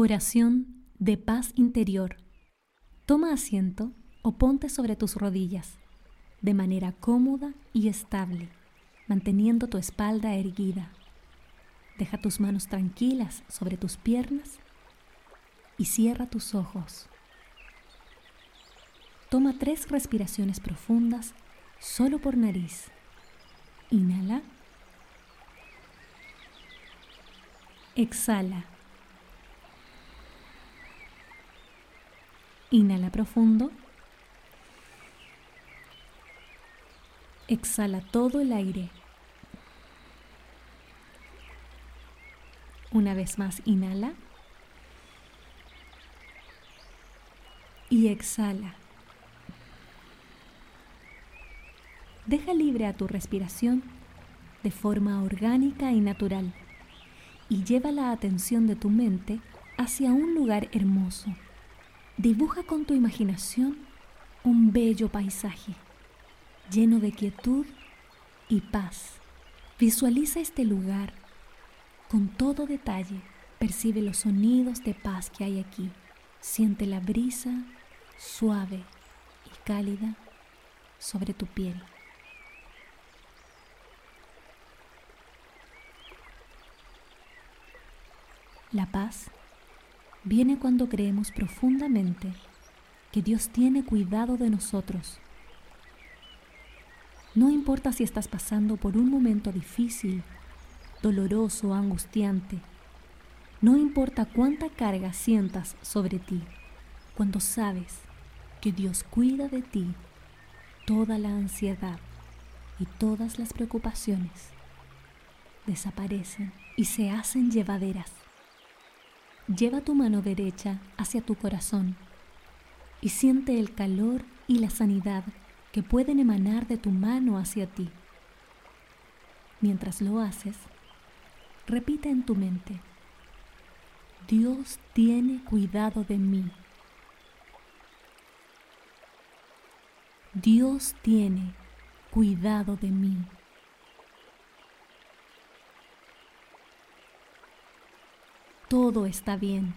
Oración de paz interior. Toma asiento o ponte sobre tus rodillas, de manera cómoda y estable, manteniendo tu espalda erguida. Deja tus manos tranquilas sobre tus piernas y cierra tus ojos. Toma tres respiraciones profundas solo por nariz. Inhala. Exhala. Inhala profundo. Exhala todo el aire. Una vez más, inhala. Y exhala. Deja libre a tu respiración de forma orgánica y natural y lleva la atención de tu mente hacia un lugar hermoso Dibuja con tu imaginación un bello paisaje lleno de quietud y paz. Visualiza este lugar con todo detalle. Percibe los sonidos de paz que hay aquí. Siente la brisa suave y cálida sobre tu piel. La paz viene cuando creemos profundamente que Dios tiene cuidado de nosotros. No importa si estás pasando por un momento difícil, doloroso angustiante. No importa cuánta carga sientas sobre ti. Cuando sabes que Dios cuida de ti, toda la ansiedad y todas las preocupaciones desaparecen y se hacen llevaderas. Lleva tu mano derecha hacia tu corazón y siente el calor y la sanidad que pueden emanar de tu mano hacia ti. Mientras lo haces, repite en tu mente, Dios tiene cuidado de mí. Dios tiene cuidado de mí. Todo está bien.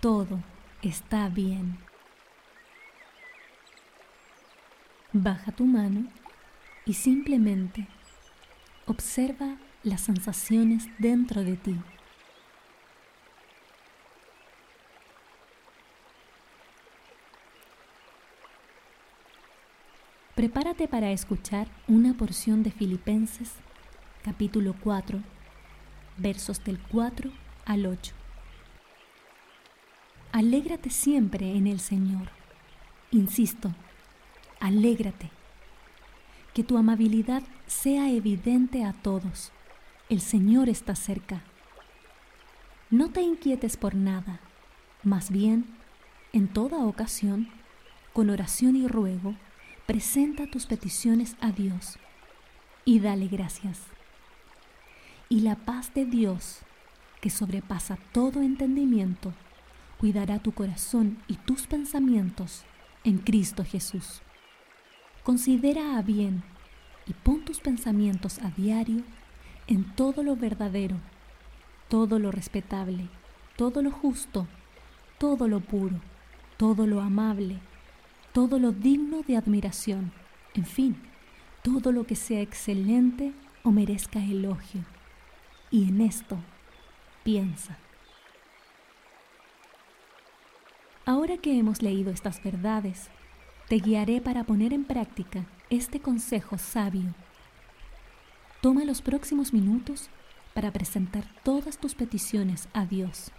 Todo está bien. Baja tu mano y simplemente observa las sensaciones dentro de ti. Prepárate para escuchar una porción de Filipenses capítulo 4 versos del 4 al 8. Alégrate siempre en el Señor. Insisto, alégrate. Que tu amabilidad sea evidente a todos. El Señor está cerca. No te inquietes por nada, más bien, en toda ocasión, con oración y ruego, presenta tus peticiones a Dios y dale gracias y la paz de Dios, que sobrepasa todo entendimiento, cuidará tu corazón y tus pensamientos en Cristo Jesús. Considera a bien y pon tus pensamientos a diario en todo lo verdadero, todo lo respetable, todo lo justo, todo lo puro, todo lo amable, todo lo digno de admiración, en fin, todo lo que sea excelente o merezca elogio y en esto piensa. Ahora que hemos leído estas verdades, te guiaré para poner en práctica este consejo sabio. Toma los próximos minutos para presentar todas tus peticiones a Dios.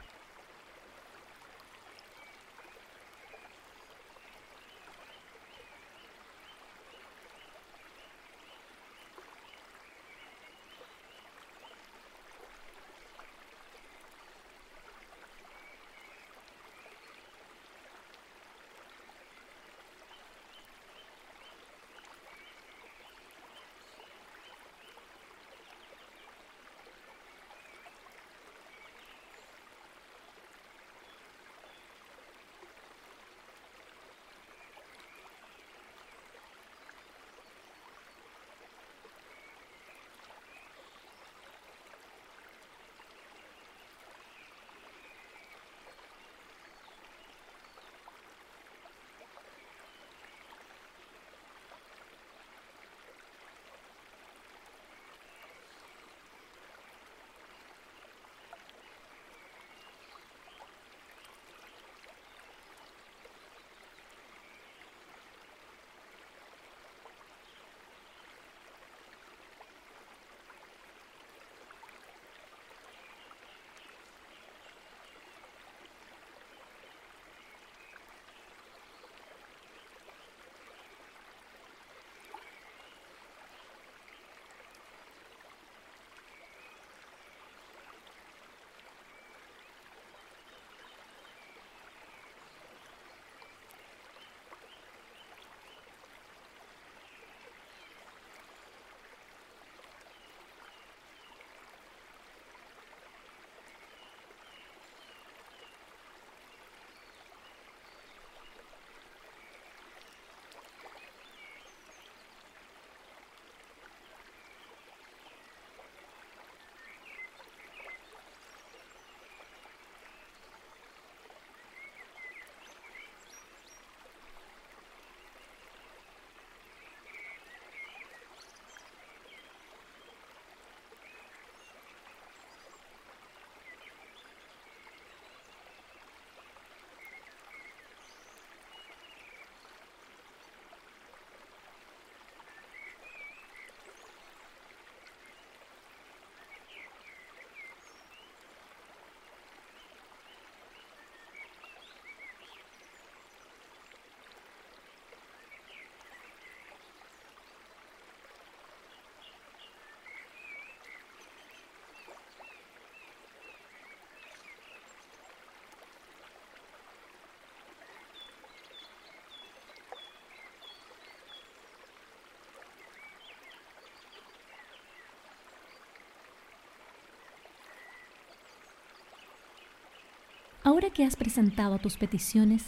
Ahora que has presentado tus peticiones,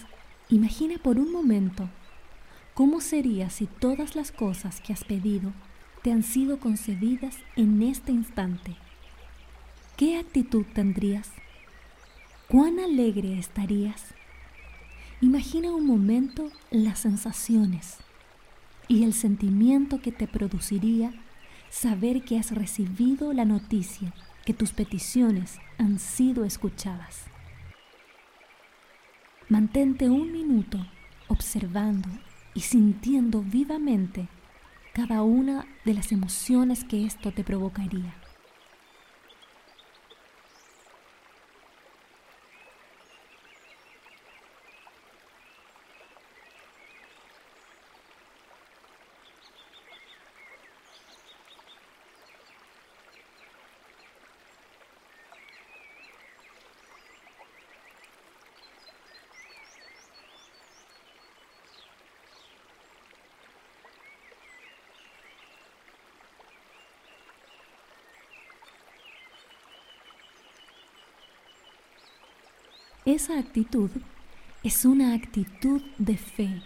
imagina por un momento cómo sería si todas las cosas que has pedido te han sido concedidas en este instante. ¿Qué actitud tendrías? ¿Cuán alegre estarías? Imagina un momento las sensaciones y el sentimiento que te produciría saber que has recibido la noticia que tus peticiones han sido escuchadas. Mantente un minuto observando y sintiendo vivamente cada una de las emociones que esto te provocaría. Esa actitud es una actitud de fe.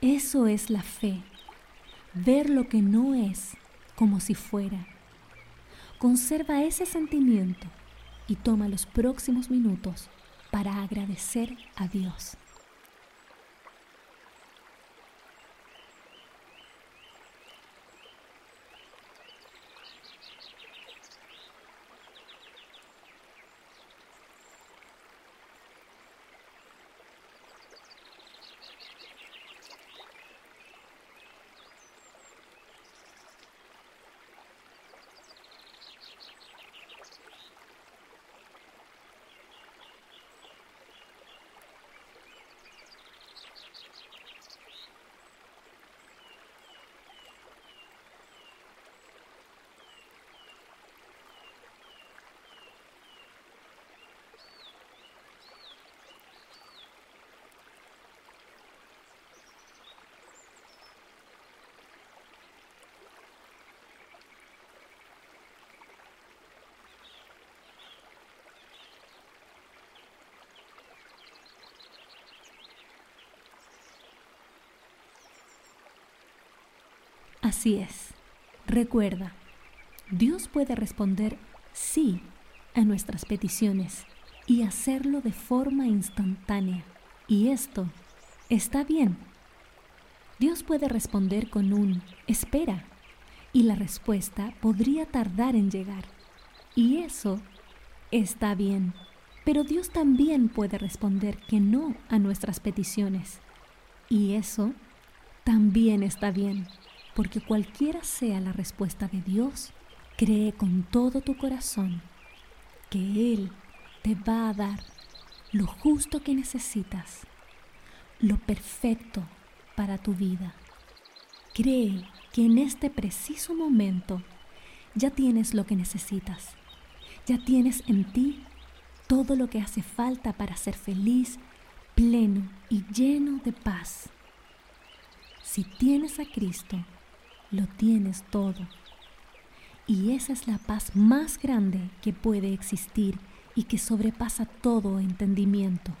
Eso es la fe. Ver lo que no es como si fuera. Conserva ese sentimiento y toma los próximos minutos para agradecer a Dios. Así es. Recuerda, Dios puede responder sí a nuestras peticiones y hacerlo de forma instantánea. Y esto está bien. Dios puede responder con un espera y la respuesta podría tardar en llegar. Y eso está bien. Pero Dios también puede responder que no a nuestras peticiones. Y eso también está bien porque cualquiera sea la respuesta de Dios, cree con todo tu corazón que Él te va a dar lo justo que necesitas, lo perfecto para tu vida. Cree que en este preciso momento ya tienes lo que necesitas, ya tienes en ti todo lo que hace falta para ser feliz, pleno y lleno de paz. Si tienes a Cristo, lo tienes todo. Y esa es la paz más grande que puede existir y que sobrepasa todo entendimiento.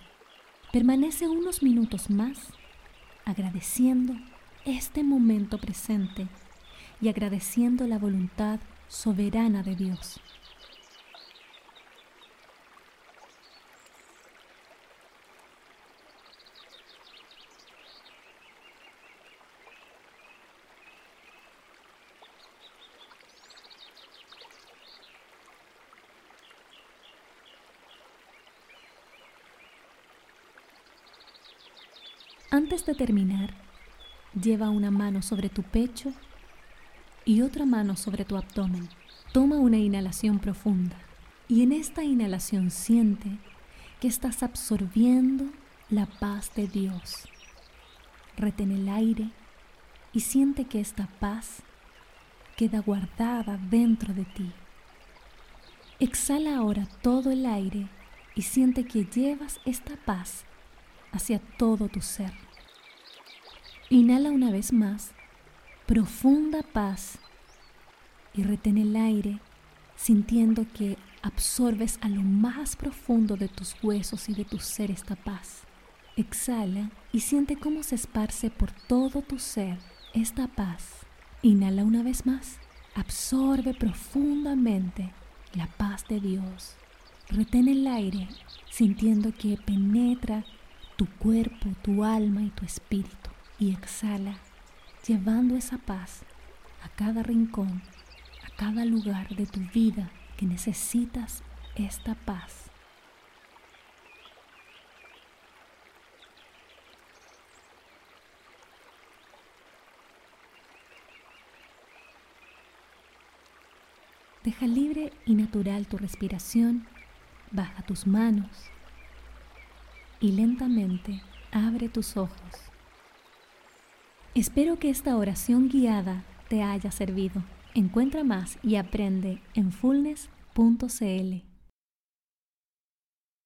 Permanece unos minutos más agradeciendo este momento presente y agradeciendo la voluntad soberana de Dios. Antes de terminar, lleva una mano sobre tu pecho y otra mano sobre tu abdomen. Toma una inhalación profunda y en esta inhalación siente que estás absorbiendo la paz de Dios. Retén el aire y siente que esta paz queda guardada dentro de ti. Exhala ahora todo el aire y siente que llevas esta paz hacia todo tu ser. Inhala una vez más, profunda paz y retén el aire sintiendo que absorbes a lo más profundo de tus huesos y de tu ser esta paz. Exhala y siente cómo se esparce por todo tu ser esta paz. Inhala una vez más. Absorbe profundamente la paz de Dios. Retén el aire sintiendo que penetra tu cuerpo, tu alma y tu espíritu. Y exhala llevando esa paz a cada rincón, a cada lugar de tu vida que necesitas esta paz. Deja libre y natural tu respiración, baja tus manos y lentamente abre tus ojos. Espero que esta oración guiada te haya servido. Encuentra más y aprende en fullness.cl.